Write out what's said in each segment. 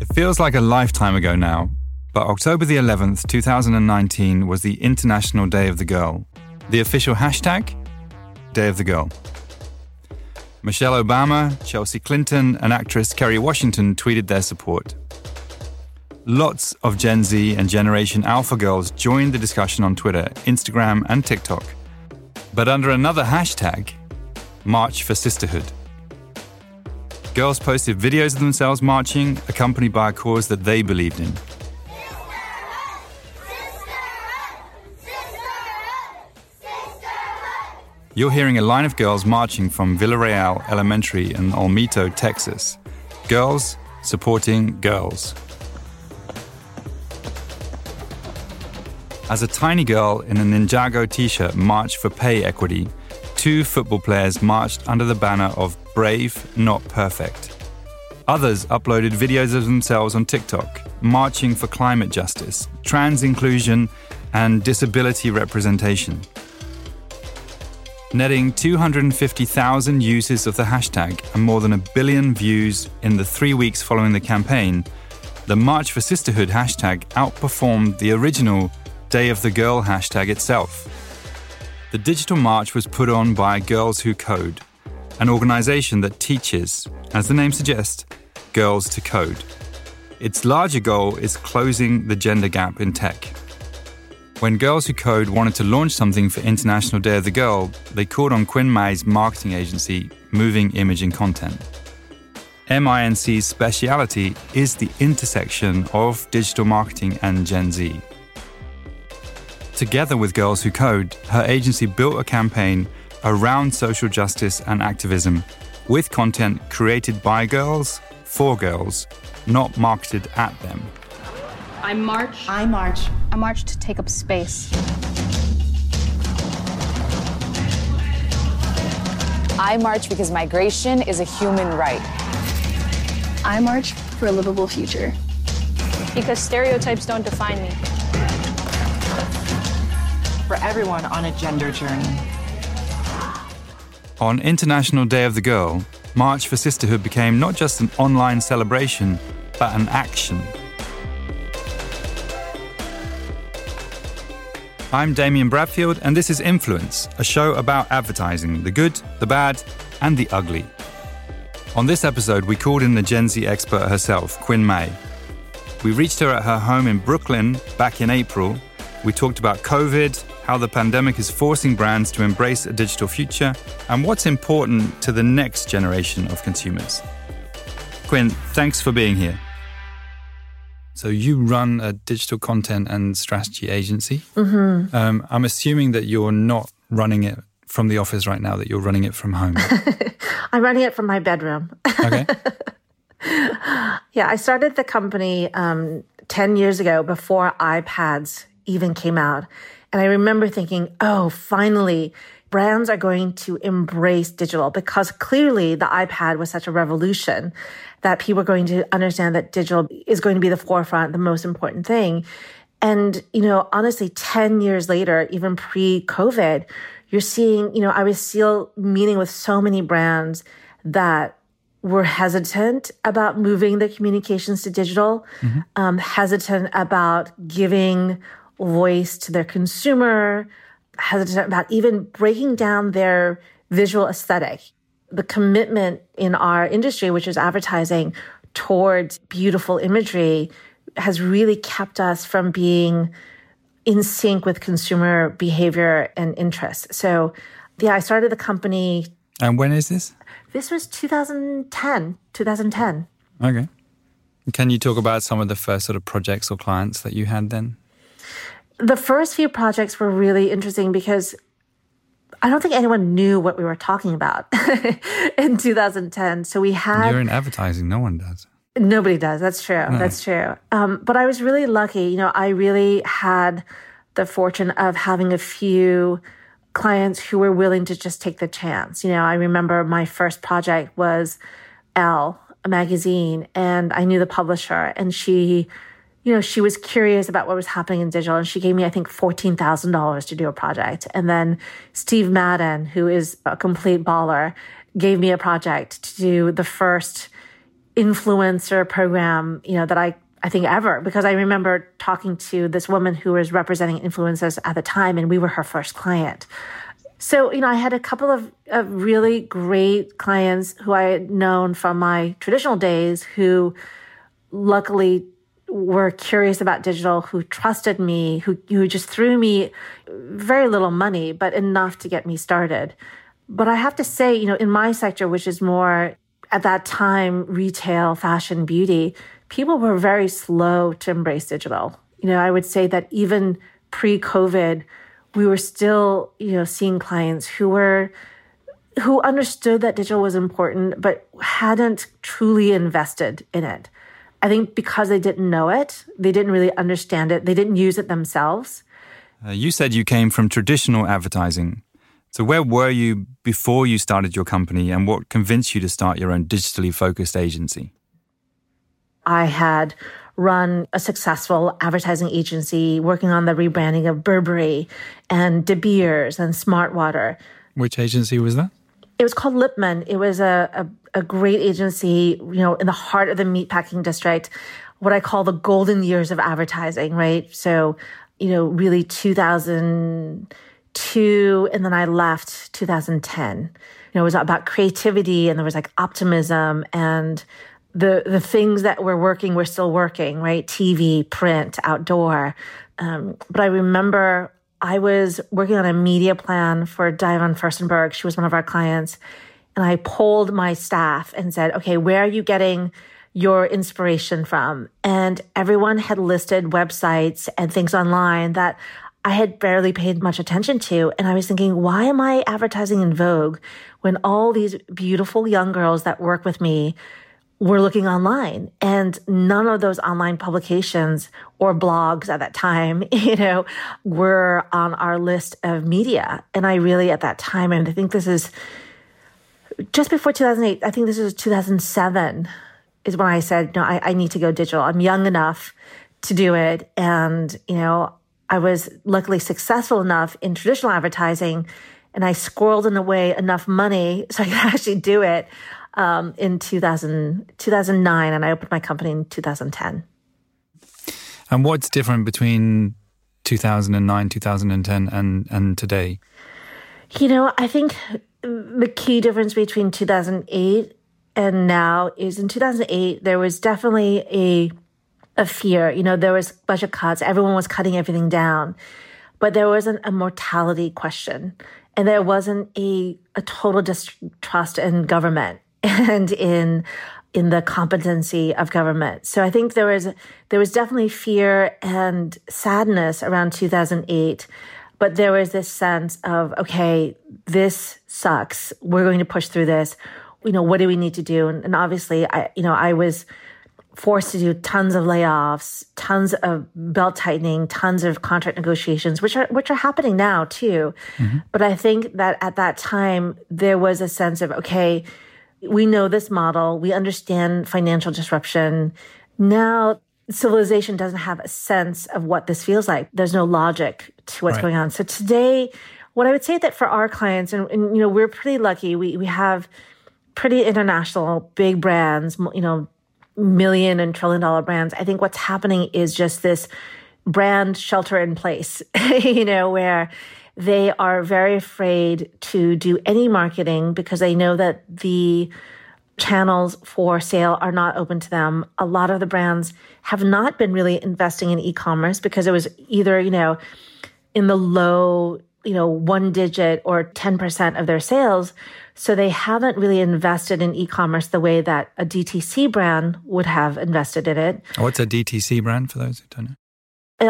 It feels like a lifetime ago now, but October the 11th, 2019 was the International Day of the Girl. The official hashtag? Day of the Girl. Michelle Obama, Chelsea Clinton, and actress Kerry Washington tweeted their support. Lots of Gen Z and Generation Alpha girls joined the discussion on Twitter, Instagram, and TikTok. But under another hashtag, March for Sisterhood. Girls posted videos of themselves marching, accompanied by a cause that they believed in. You're hearing a line of girls marching from Villarreal Elementary in Olmito, Texas. Girls supporting girls. As a tiny girl in a Ninjago t shirt marched for pay equity, two football players marched under the banner of Brave, Not Perfect. Others uploaded videos of themselves on TikTok, marching for climate justice, trans inclusion, and disability representation. Netting 250,000 uses of the hashtag and more than a billion views in the three weeks following the campaign, the March for Sisterhood hashtag outperformed the original Day of the Girl hashtag itself. The digital march was put on by Girls Who Code, an organization that teaches, as the name suggests, girls to code. Its larger goal is closing the gender gap in tech. When Girls Who Code wanted to launch something for International Day of the Girl, they called on Quynh Mai's marketing agency, Moving Image and Content. MINC's speciality is the intersection of digital marketing and Gen Z. Together with Girls Who Code, her agency built a campaign around social justice and activism with content created by girls for girls, not marketed at them. I march. I march. I march to take up space. I march because migration is a human right. I march for a livable future. Because stereotypes don't define me. For everyone on a gender journey. On International Day of the Girl, March for Sisterhood became not just an online celebration, but an action. I'm Damian Bradfield, and this is Influence, a show about advertising the good, the bad, and the ugly. On this episode, we called in the Gen Z expert herself, Quynh Mai. We reached her at her home in Brooklyn back in April. We talked about COVID, how the pandemic is forcing brands to embrace a digital future, and what's important to the next generation of consumers. Quynh, thanks for being here. So you run a digital content and strategy agency. Mm-hmm. Um, I'm assuming that you're not running it from the office right now; that you're running it from home. I'm running it from my bedroom. Okay. yeah, I started the company um, 10 years ago before iPads even came out. And I remember thinking, oh, finally, brands are going to embrace digital because clearly the iPad was such a revolution that people are going to understand that digital is going to be the forefront, the most important thing. And, you know, honestly, 10 years later, even pre COVID, you're seeing, you know, I was still meeting with so many brands that were hesitant about moving their communications to digital, mm-hmm. um, hesitant about giving voice to their consumer, hesitant about even breaking down their visual aesthetic. The commitment in our industry, which is advertising towards beautiful imagery, has really kept us from being in sync with consumer behavior and interests. So, yeah, I started the company. And when is this? This was 2010. 2010. Okay. Can you talk about some of the first sort of projects or clients that you had then? The first few projects were really interesting because I don't think anyone knew what we were talking about in 2010. So we had. You're in advertising, no one does. Nobody does. That's true. No. That's true. Um, but I was really lucky. You know, I really had the fortune of having a few clients who were willing to just take the chance. You know, I remember my first project was Elle, a magazine, and I knew the publisher, and she, you know, she was curious about what was happening in digital, and she gave me, I think, fourteen thousand dollars to do a project. And then Steve Madden, who is a complete baller, gave me a project to do the first influencer program, you know, that I I think ever because I remember talking to this woman who was representing influencers at the time and we were her first client. So, you know, I had a couple of, of really great clients who I had known from my traditional days who luckily were curious about digital, who trusted me, who, who just threw me very little money, but enough to get me started. But I have to say, you know, in my sector, which is more at that time, retail, fashion, beauty, people were very slow to embrace digital. You know, I would say that even pre COVID, we were still, you know, seeing clients who were who understood that digital was important but hadn't truly invested in it. I think because they didn't know it, they didn't really understand it, they didn't use it themselves. Uh, you said you came from traditional advertising. So, where were you before you started your company, and what convinced you to start your own digitally focused agency? I had run a successful advertising agency working on the rebranding of Burberry and De Beers and Smartwater. Which agency was that? It was called Lipman. It was a, a, a great agency, you know, in the heart of the meatpacking district, what I call the golden years of advertising, right? So, you know, really 2002, and then I left 2010. You know, it was about creativity and there was like optimism and the the things that were working were still working, right? TV, print, outdoor. Um, but I remember I was working on a media plan for Diane Furstenberg. She was one of our clients. And I polled my staff and said, okay, where are you getting your inspiration from? And everyone had listed websites and things online that I had barely paid much attention to. And I was thinking, why am I advertising in Vogue when all these beautiful young girls that work with me were looking online and none of those online publications or blogs at that time, you know, were on our list of media. And I really, at that time, and I think this is just before 2008, I think this was 2007 is when I said, no, I, I need to go digital. I'm young enough to do it. And, you know, I was luckily successful enough in traditional advertising and I squirreled in a way enough money so I could actually do it um, in 2000, 2009, and I opened my company in 2010. And what's different between 2009, 2010, and, and today? You know, I think the key difference between 2008 and now is in 2008, there was definitely a, a fear. You know, there was budget cuts. Everyone was cutting everything down, but there wasn't a mortality question and there wasn't a, a total distrust in government and in in the competency of government. So I think there was there was definitely fear and sadness around 2008, but there was this sense of okay, this sucks. We're going to push through this. You know, what do we need to do? And, and obviously, I you know I was forced to do tons of layoffs, tons of belt tightening, tons of contract negotiations, which are which are happening now too. Mm-hmm. But I think that at that time there was a sense of okay we know this model. We understand financial disruption. Now, civilization doesn't have a sense of what this feels like. There's no logic to what's right. going on. So today, what I would say that for our clients, and, and, you know, we're pretty lucky. We we have pretty international, big brands. You know, million and trillion dollar brands. I think what's happening is just this brand shelter in place. you know, where they are very afraid to do any marketing because they know that the channels for sale are not open to them. A lot of the brands have not been really investing in e-commerce because it was either, you know, in the low, you know, one digit or 10% of their sales. So they haven't really invested in e-commerce the way that a DTC brand would have invested in it. What's a DTC brand for those who don't know?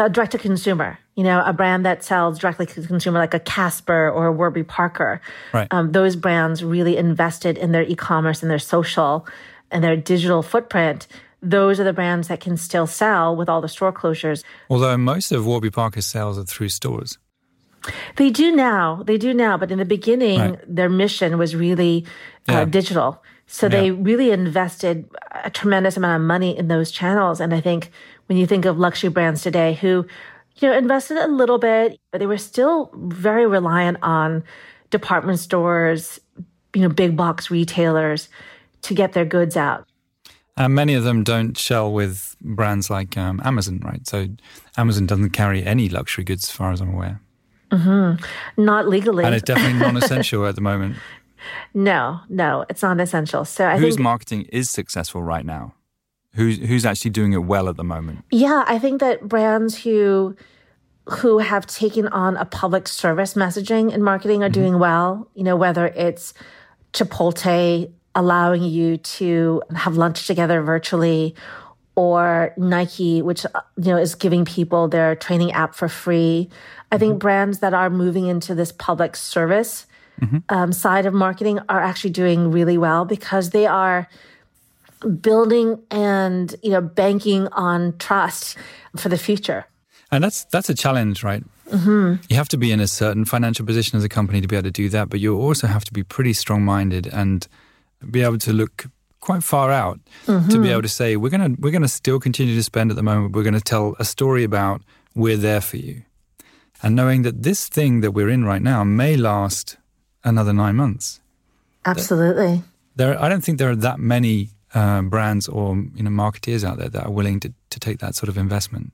Direct to consumer, you know, a brand that sells directly to consumer, like a Casper or a Warby Parker. Right. Um, those brands really invested in their e-commerce and their social and their digital footprint. Those are the brands that can still sell with all the store closures. Although most of Warby Parker's sales are through stores. They do now. They do now. But in the beginning, right. their mission was really uh, yeah. digital. So yeah. they really invested a tremendous amount of money in those channels. And I think when you think of luxury brands today who, you know, invested a little bit, but they were still very reliant on department stores, you know, big box retailers to get their goods out. And many of them don't shell with brands like um, Amazon, right? So Amazon doesn't carry any luxury goods, as far as I'm aware. Not legally. And it's definitely non essential at the moment. No, no, it's not essential. So I Whose think marketing is successful right now? Who's, who's actually doing it well at the moment? Yeah, I think that brands who who have taken on a public service messaging and marketing are mm-hmm. doing well. You know, whether it's Chipotle allowing you to have lunch together virtually or Nike, which you know is giving people their training app for free. I think mm-hmm. brands that are moving into this public service um, side of marketing are actually doing really well because they are building and you know banking on trust for the future. And that's that's a challenge, right? Mm-hmm. You have to be in a certain financial position as a company to be able to do that, but you also have to be pretty strong-minded and be able to look quite far out to be able to say we're gonna we're gonna still continue to spend at the moment. We're gonna tell a story about we're there for you, and knowing that this thing that we're in right now may last another nine months. Absolutely. There, I don't think there are that many uh, brands or you know marketeers out there that are willing to to take that sort of investment.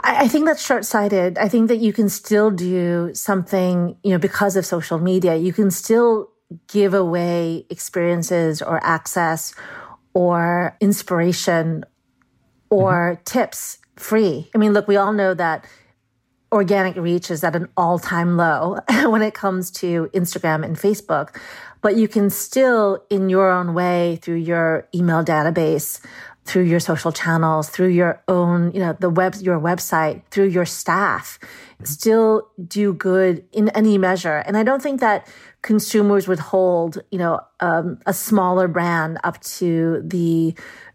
I I think that's short sighted. I think that you can still do something, you know, because of social media. You can still give away experiences or access or inspiration or tips free. I mean, look, we all know that organic reach is at an all time low when it comes to Instagram and Facebook. But you can still, in your own way, through your email database, through your social channels, through your own, you know, the web, your website, through your staff, still do good in any measure. And I don't think that consumers would hold, you know, um, a smaller brand up to the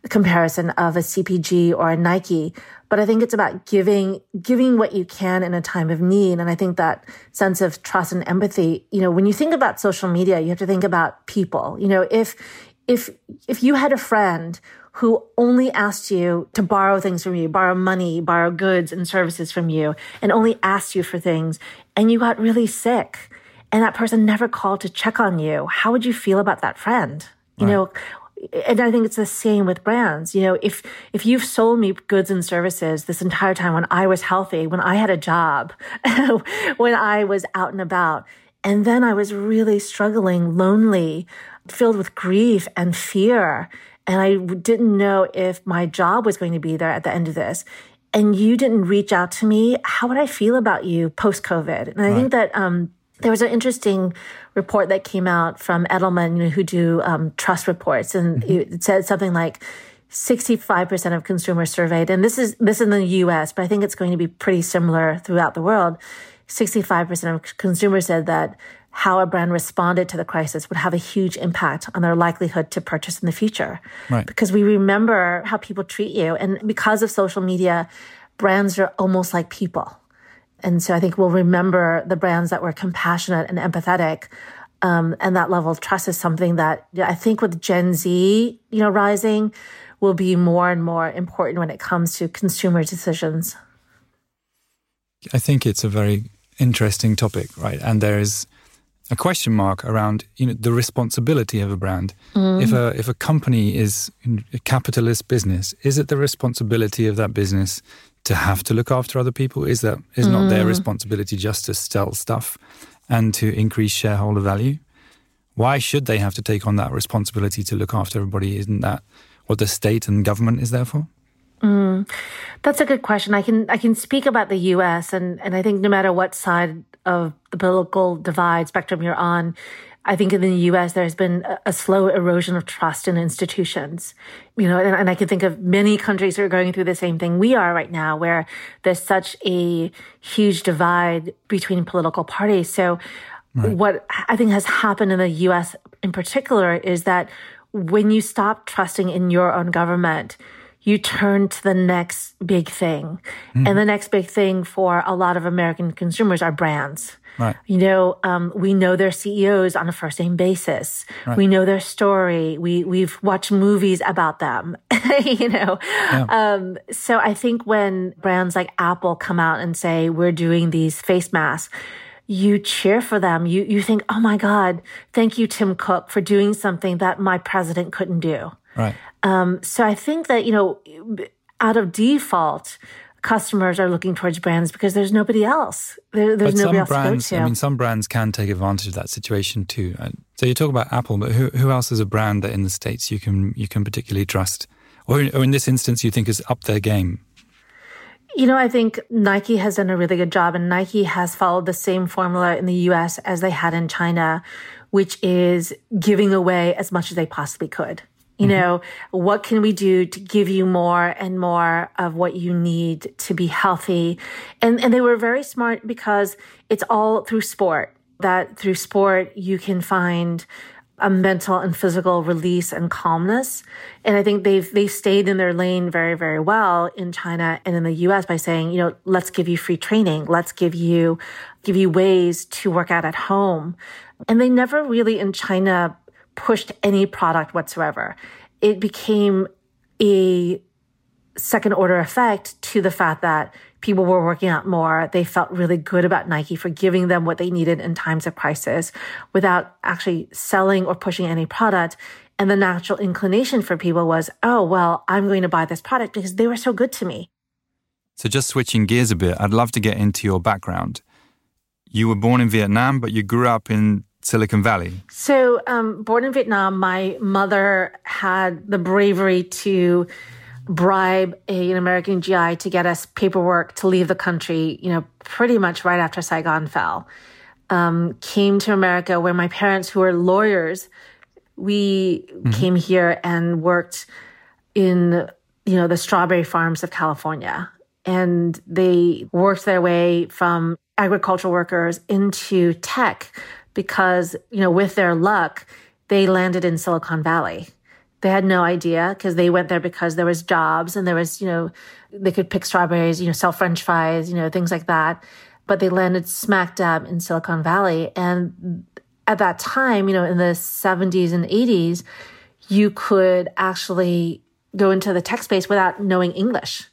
comparison of a CPG or a Nike. But I think it's about giving, giving what you can in a time of need. And I think that sense of trust and empathy, you know, when you think about social media, you have to think about people. You know, if, if, if you had a friend who only asked you to borrow things from you, borrow money, borrow goods and services from you, and only asked you for things, and you got really sick, and that person never called to check on you, how would you feel about that friend? You know, and I think it's the same with brands. You know, if if you've sold me goods and services this entire time when I was healthy, when I had a job, when I was out and about, and then I was really struggling, lonely, filled with grief and fear, and I didn't know if my job was going to be there at the end of this. And you didn't reach out to me. How would I feel about you post COVID? And I think that um, there was an interesting report that came out from Edelman, you know, who do um, trust reports, and it said something like 65% of consumers surveyed, and this is this is in the U.S., but I think it's going to be pretty similar throughout the world. 65% of consumers said that how a brand responded to the crisis would have a huge impact on their likelihood to purchase in the future. Right. Because we remember how people treat you, and because of social media, brands are almost like people. And so I think we'll remember the brands that were compassionate and empathetic. Um, and that level of trust is something that I think with Gen Z, you know, rising will be more and more important when it comes to consumer decisions. I think it's a very interesting topic, right? And there is a question mark around you know the responsibility of a brand. If a if a company is a capitalist business, is it the responsibility of that business to have to look after other people? Is that is not their mm. responsibility just to sell stuff and to increase shareholder value? Why should they have to take on that responsibility to look after everybody? Isn't that what the state and government is there for? Mm. That's a good question. I can I can speak about the U.S. and and I think no matter what side of the political divide spectrum you're on, I think in the U.S. there's been a, slow erosion of trust in institutions. You know, and, and I can think of many countries who are going through the same thing we are right now, where there's such a huge divide between political parties. So, what I think has happened in the U.S. in particular is that when you stop trusting in your own government you turn to the next big thing. Hmm. And the next big thing for a lot of American consumers are brands. Right. You know, um, we know their CEOs on a first name basis. We know their story. We we've watched movies about them. you know, um, so I think when brands like Apple come out and say we're doing these face masks, you cheer for them. You you think, oh my God, thank you, Tim Cook, for doing something that my president couldn't do. Right. Um, so I think that, you know, out of default, customers are looking towards brands because there's nobody else. There, there's but nobody else brands, to go to. I mean, some brands can take advantage of that situation too. Uh, so you talk about Apple, but who, who else is a brand that in the states you can you can particularly trust, or, or in this instance you think is up their game? You know, I think Nike has done a really good job, and Nike has followed the same formula in the US as they had in China, which is giving away as much as they possibly could. You mm-hmm. know, what can we do to give you more and more of what you need to be healthy? And, and they were very smart because it's all through sport that through sport you can find a mental and physical release and calmness. And I think they've they stayed in their lane very, very well in China and in the US by saying, you know, let's give you free training. Let's give you give you ways to work out at home. And they never really in China pushed any product whatsoever. It became a second order effect to the fact that people were working out more. They felt really good about Nike for giving them what they needed in times of crisis without actually selling or pushing any product. And the natural inclination for people was, oh, well, I'm going to buy this product because they were so good to me. So, just switching gears a bit, I'd love to get into your background. You were born in Vietnam, but you grew up in Silicon Valley. So, um, born in Vietnam, my mother had the bravery to bribe a, an American GI to get us paperwork to leave the country, you know, pretty much right after Saigon fell. Um, came to America where my parents, who were lawyers, we mm-hmm. came here and worked in, you know, the strawberry farms of California. And they worked their way from agricultural workers into tech because, you know, with their luck, they landed in Silicon Valley they had no idea because they went there because there was jobs and there was, you know, they could pick strawberries, you know, sell french fries, you know, things like that. But they landed smack dab in Silicon Valley. And at that time, you know, in the 70s and 80s, you could actually go into the tech space without knowing English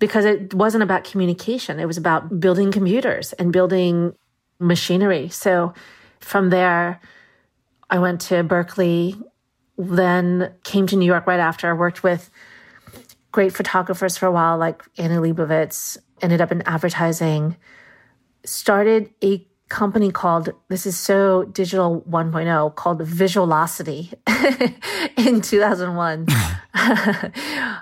because it wasn't about communication. It was about building computers and building machinery. So from there, I went to Berkeley then came to New York right after. I worked with great photographers for a while, like Annie Leibovitz, ended up in advertising, started a company called, this is so digital 1.0, called Visualocity in 2001,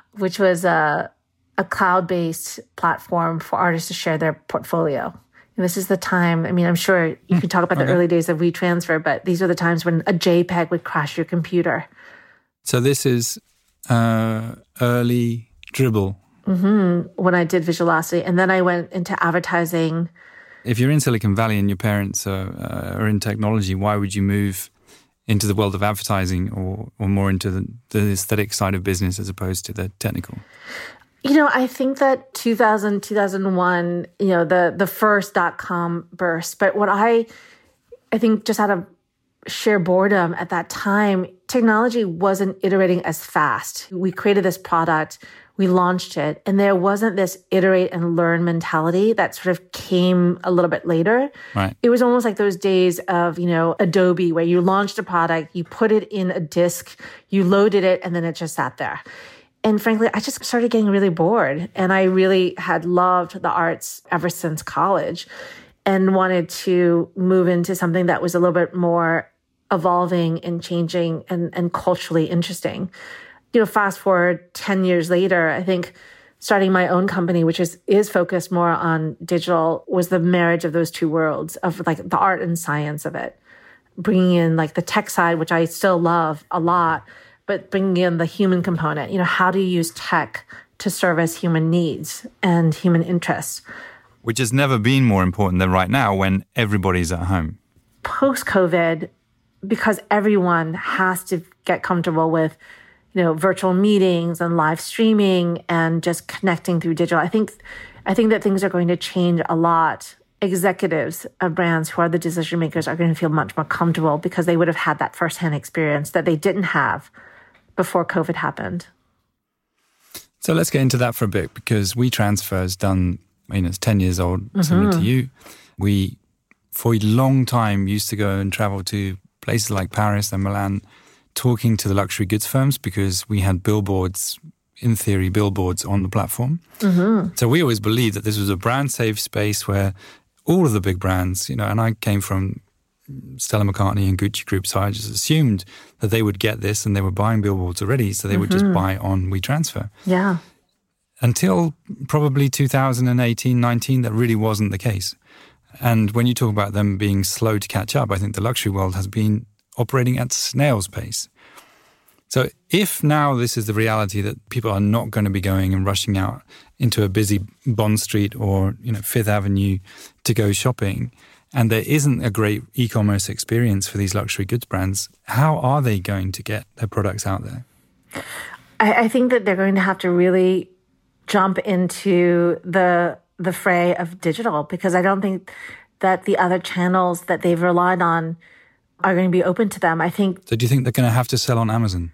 which was a, a cloud based platform for artists to share their portfolio. And this is the time, I mean, I'm sure you can talk about okay. the early days of WeTransfer, but these are the times when a JPEG would crash your computer. So this is uh, early Dribbble. Mm-hmm. When I did Visualocity. And then I went into advertising. If you're in Silicon Valley and your parents are, uh, are in technology, why would you move into the world of advertising or, or more into the, the aesthetic side of business as opposed to the technical? You know, I think that 2000, 2001, you know, the, the first dot com burst. But what I, I think just out of sheer boredom at that time, technology wasn't iterating as fast. We created this product, we launched it, and there wasn't this iterate and learn mentality that sort of came a little bit later. Right. It was almost like those days of, you know, Adobe where you launched a product, you put it in a disk, you loaded it, and then it just sat there and frankly, I just started getting really bored. And I really had loved the arts ever since college and wanted to move into something that was a little bit more evolving and changing and, and culturally interesting. You know, fast forward 10 years later, I think starting my own company, which is, is focused more on digital, was the marriage of those two worlds of like the art and science of it. Bringing in like the tech side, which I still love a lot, but bringing in the human component. You know, how do you use tech to service human needs and human interests? Which has never been more important than right now when everybody's at home. Post COVID, because everyone has to get comfortable with, you know, virtual meetings and live streaming and just connecting through digital. I think I think that things are going to change a lot executives of brands who are the decision makers are going to feel much more comfortable because they would have had that firsthand experience that they didn't have before COVID happened. So let's get into that for a bit because WeTransfer has done, I mean, it's 10 years old, mm-hmm. similar to you. We, for a long time, used to go and travel to places like Paris and Milan talking to the luxury goods firms because we had billboards, in theory, billboards on the platform. So we always believed that this was a brand safe space where all of the big brands, you know, and I came from Stella McCartney and Gucci Group, so I just assumed that they would get this and they were buying billboards already, so they would just mm-hmm. buy on WeTransfer. Yeah. Until probably 2018 19, that really wasn't the case. And when you talk about them being slow to catch up, I think the luxury world has been operating at snail's pace. So if now this is the reality that people are not going to be going and rushing out into a busy Bond Street or you know Fifth Avenue to go shopping, and there isn't a great e-commerce experience for these luxury goods brands, how are they going to get their products out there? I, I think that they're going to have to really jump into the the fray of digital because I don't think that the other channels that they've relied on are going to be open to them. I think So do you think they're going to have to sell on Amazon?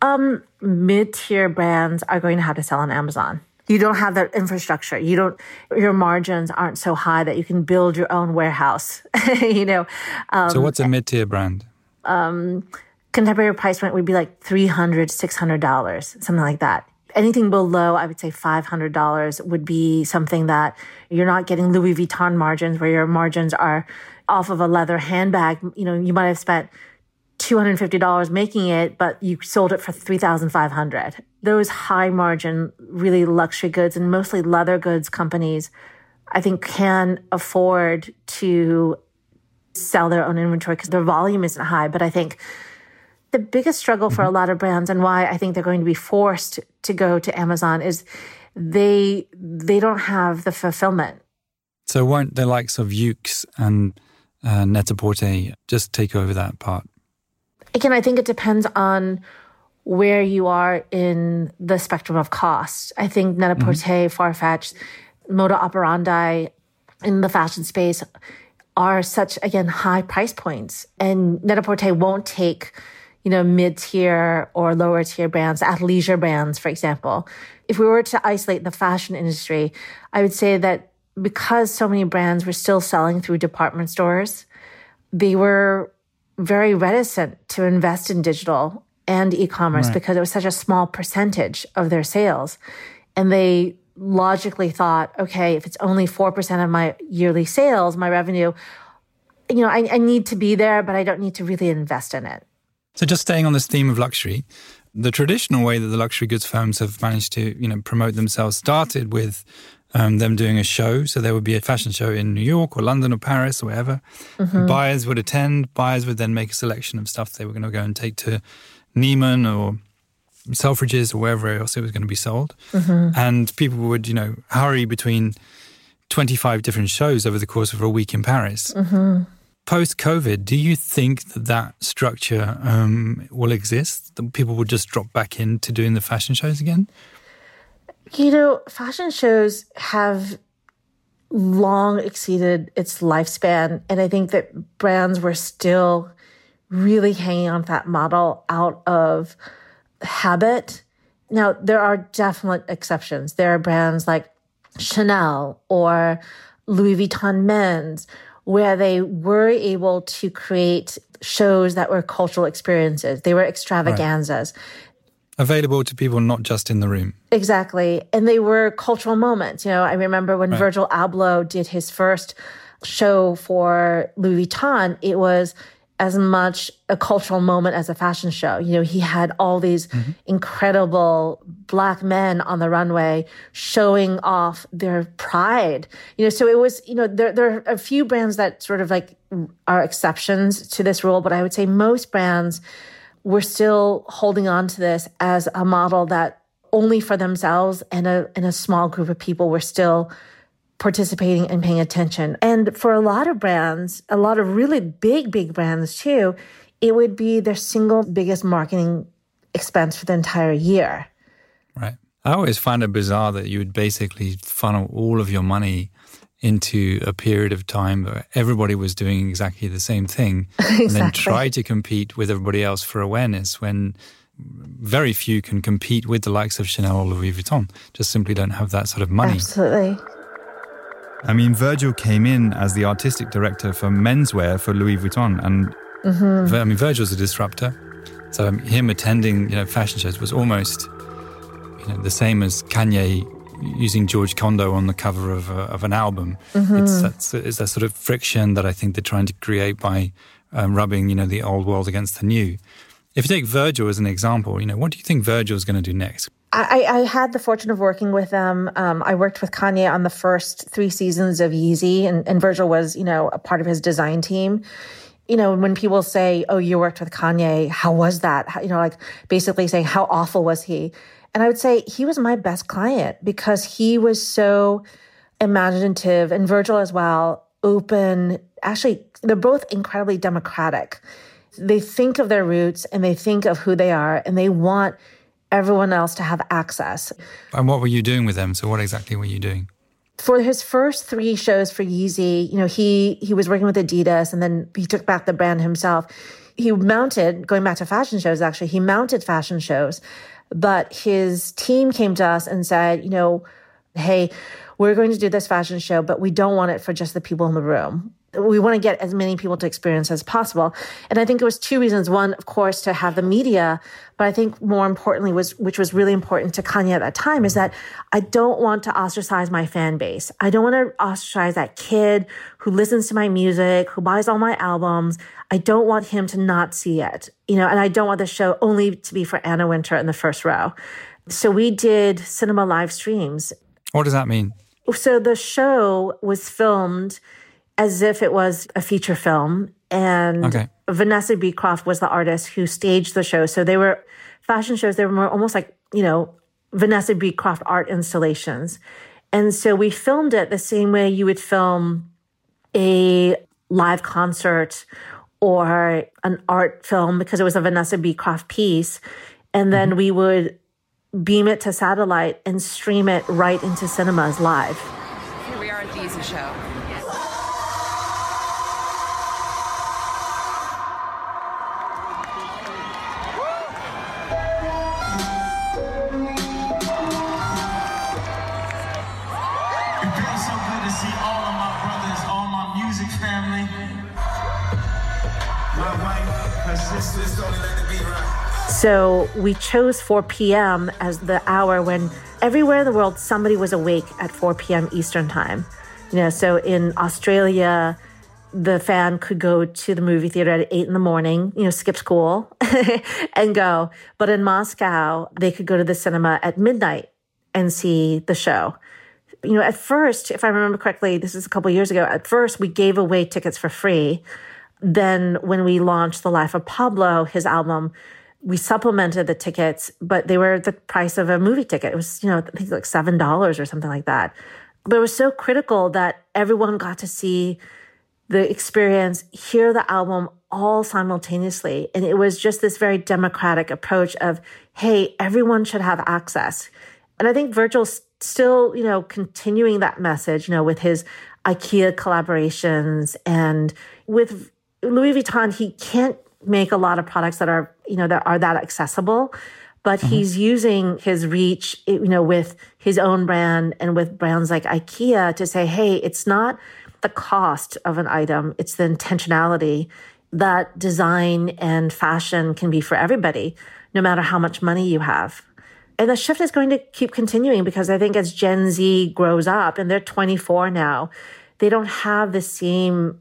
Um, mid tier brands are going to have to sell on Amazon. You don't have that infrastructure. You don't, your margins aren't so high that you can build your own warehouse. you know, um, so what's a mid-tier brand? Um, contemporary price point would be like $300, $600, something like that. Anything below, I would say $500 would be something that you're not getting Louis Vuitton margins where your margins are off of a leather handbag. You know, you might have spent $250 making it, but you sold it for 3500 Those high margin, really luxury goods and mostly leather goods companies, I think can afford to sell their own inventory because their volume isn't high. But I think the biggest struggle for a lot of brands and why I think they're going to be forced to go to Amazon is they they don't have the fulfillment. So won't the likes of Yoox and uh, Net-a-Porter just take over that part? Again, I think it depends on where you are in the spectrum of cost. I think Net-a-Porter, mm-hmm. Farfetch, Moda Operandi in the fashion space are such again high price points, and Net-a-Porter won't take you know mid tier or lower tier brands, athleisure brands, for example. If we were to isolate the fashion industry, I would say that because so many brands were still selling through department stores, they were very reticent to invest in digital and e-commerce because it was such a small percentage of their sales. And they logically thought, okay, if it's only 4% of my yearly sales, my revenue, you know, I, I need to be there, but I don't need to really invest in it. So just staying on this theme of luxury, the traditional way that the luxury goods firms have managed to, you know, promote themselves started with um, them doing a show. So there would be a fashion show in New York or London or Paris or wherever. Buyers would attend. Buyers would then make a selection of stuff they were going to go and take to Neiman or Selfridges or wherever else it was going to be sold. And people would, you know, hurry between 25 different shows over the course of a week in Paris. Post COVID, do you think that that structure um, will exist? That people will just drop back into doing the fashion shows again? You know, fashion shows have long exceeded its lifespan. And I think that brands were still really hanging on to that model out of habit. Now, there are definite exceptions. There are brands like Chanel or Louis Vuitton men's where they were able to create shows that were cultural experiences. They were extravaganzas. Available to people not just in the room. Exactly. And they were cultural moments. You know, I remember when Virgil Abloh did his first show for Louis Vuitton, it was as much a cultural moment as a fashion show. You know, he had all these mm-hmm. incredible black men on the runway showing off their pride. You know, so it was, you know, there, there are a few brands that sort of like are exceptions to this rule, but I would say most brands were still holding on to this as a model that only for themselves and a, and a small group of people were still participating and paying attention. And for a lot of brands, a lot of really big, big brands too, it would be their single biggest marketing expense for the entire year. Right. I always find it bizarre that you would basically funnel all of your money into a period of time where everybody was doing exactly the same thing and then try to compete with everybody else for awareness when very few can compete with the likes of Chanel or Louis Vuitton. Just simply don't have that sort of money. Absolutely. I mean, Virgil came in as the artistic director for menswear for Louis Vuitton, and mm-hmm. I mean, Virgil's a disruptor. So him attending, you know, fashion shows was almost, you know, the same as Kanye using George Condo on the cover of, a, of an album. Mm-hmm. It's, that's, it's that sort of friction that I think they're trying to create by um, rubbing, you know, the old world against the new. If you take Virgil as an example, you know, what do you think Virgil is going to do next? I, I, had the fortune of working with them. Um, I worked with Kanye on the first three seasons of Yeezy, and, and Virgil was, you know, a part of his design team. You know, when people say, "Oh, you worked with Kanye," how was that? How, you know, like basically saying, "How awful was he?" And I would say he was my best client because he was so imaginative, and Virgil as well, open. Actually, they're both incredibly democratic. They think of their roots and they think of who they are, and they want everyone else to have access. And what were you doing with them? So what exactly were you doing? For his first three shows for Yeezy, you know, he he was working with Adidas and then he took back the brand himself. He mounted, going back to fashion shows actually, he mounted fashion shows, but his team came to us and said, you know, hey, we're going to do this fashion show, but we don't want it for just the people in the room we want to get as many people to experience as possible. And I think it was two reasons. One, of course, to have the media, but I think more importantly was, which was really important to Kanye at that time is that I don't want to ostracize my fan base. I don't want to ostracize that kid who listens to my music, who buys all my albums. I don't want him to not see it, you know, and I don't want the show only to be for Anna Wintour in the first row. So we did cinema live streams. What does that mean? So the show was filmed as if it was a feature film. And okay. Vanessa Beecroft was the artist who staged the show. So they were fashion shows, they were more almost like, you know, Vanessa Beecroft art installations. And so we filmed it the same way you would film a live concert or an art film because it was a Vanessa Beecroft piece. And then mm-hmm. we would beam it to satellite and stream it right into cinemas live. Here we are at the Yeezy Show. So we chose 4 p.m. as the hour when everywhere in the world somebody was awake at 4 p.m. Eastern time. You know, so in Australia, the fan could go to the movie theater at eight in the morning, you know, skip school and go. But in Moscow, they could go to the cinema at midnight and see the show. You know, at first, if I remember correctly, this is a couple years ago, at first we gave away tickets for free. Then when we launched The Life of Pablo, his album, we supplemented the tickets, but they were the price of a movie ticket. It was, you know, I think like $7 or something like that. But it was so critical that everyone got to see the experience, hear the album all simultaneously. And it was just this very democratic approach of, hey, everyone should have access. And I think Virgil's still, you know, continuing that message, you know, with his IKEA collaborations and with Louis Vuitton, he can't make a lot of products that are, you know, that are that accessible. But mm-hmm. he's using his reach, you know, with his own brand and with brands like IKEA to say, hey, it's not the cost of an item, it's the intentionality that design and fashion can be for everybody, no matter how much money you have. And the shift is going to keep continuing because I think as Gen Z grows up and they're 24 now, they don't have the same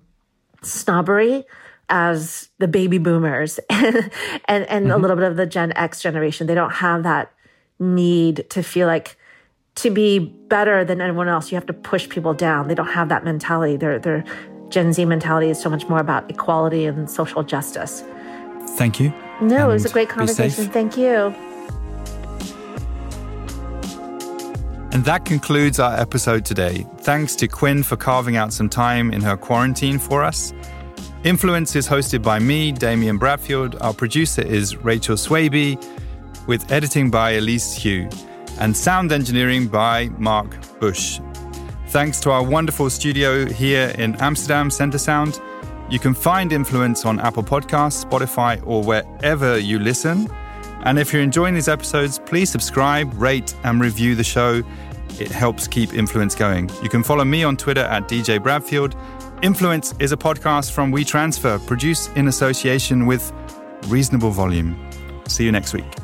snobbery as the baby boomers and and, and mm-hmm. a little bit of the Gen X generation. They don't have that need to feel like to be better than anyone else, you have to push people down. They don't have that mentality. Their their Gen Z mentality is so much more about equality and social justice. Thank you. No, and it was a great conversation. Thank you. And that concludes our episode today. Thanks to Quynh for carving out some time in her quarantine for us. Influence is hosted by me, Damian Bradfield. Our producer is Rachel Swaby, with editing by Elise Hugh, and sound engineering by Mark Bush. Thanks to our wonderful studio here in Amsterdam, Center Sound. You can find Influence on Apple Podcasts, Spotify, or wherever you listen. And if you're enjoying these episodes, please subscribe, rate, and review the show. It helps keep Influence going. You can follow me on Twitter at DJ Bradfield Influence is a podcast from WeTransfer, produced in association with Reasonable Volume. See you next week.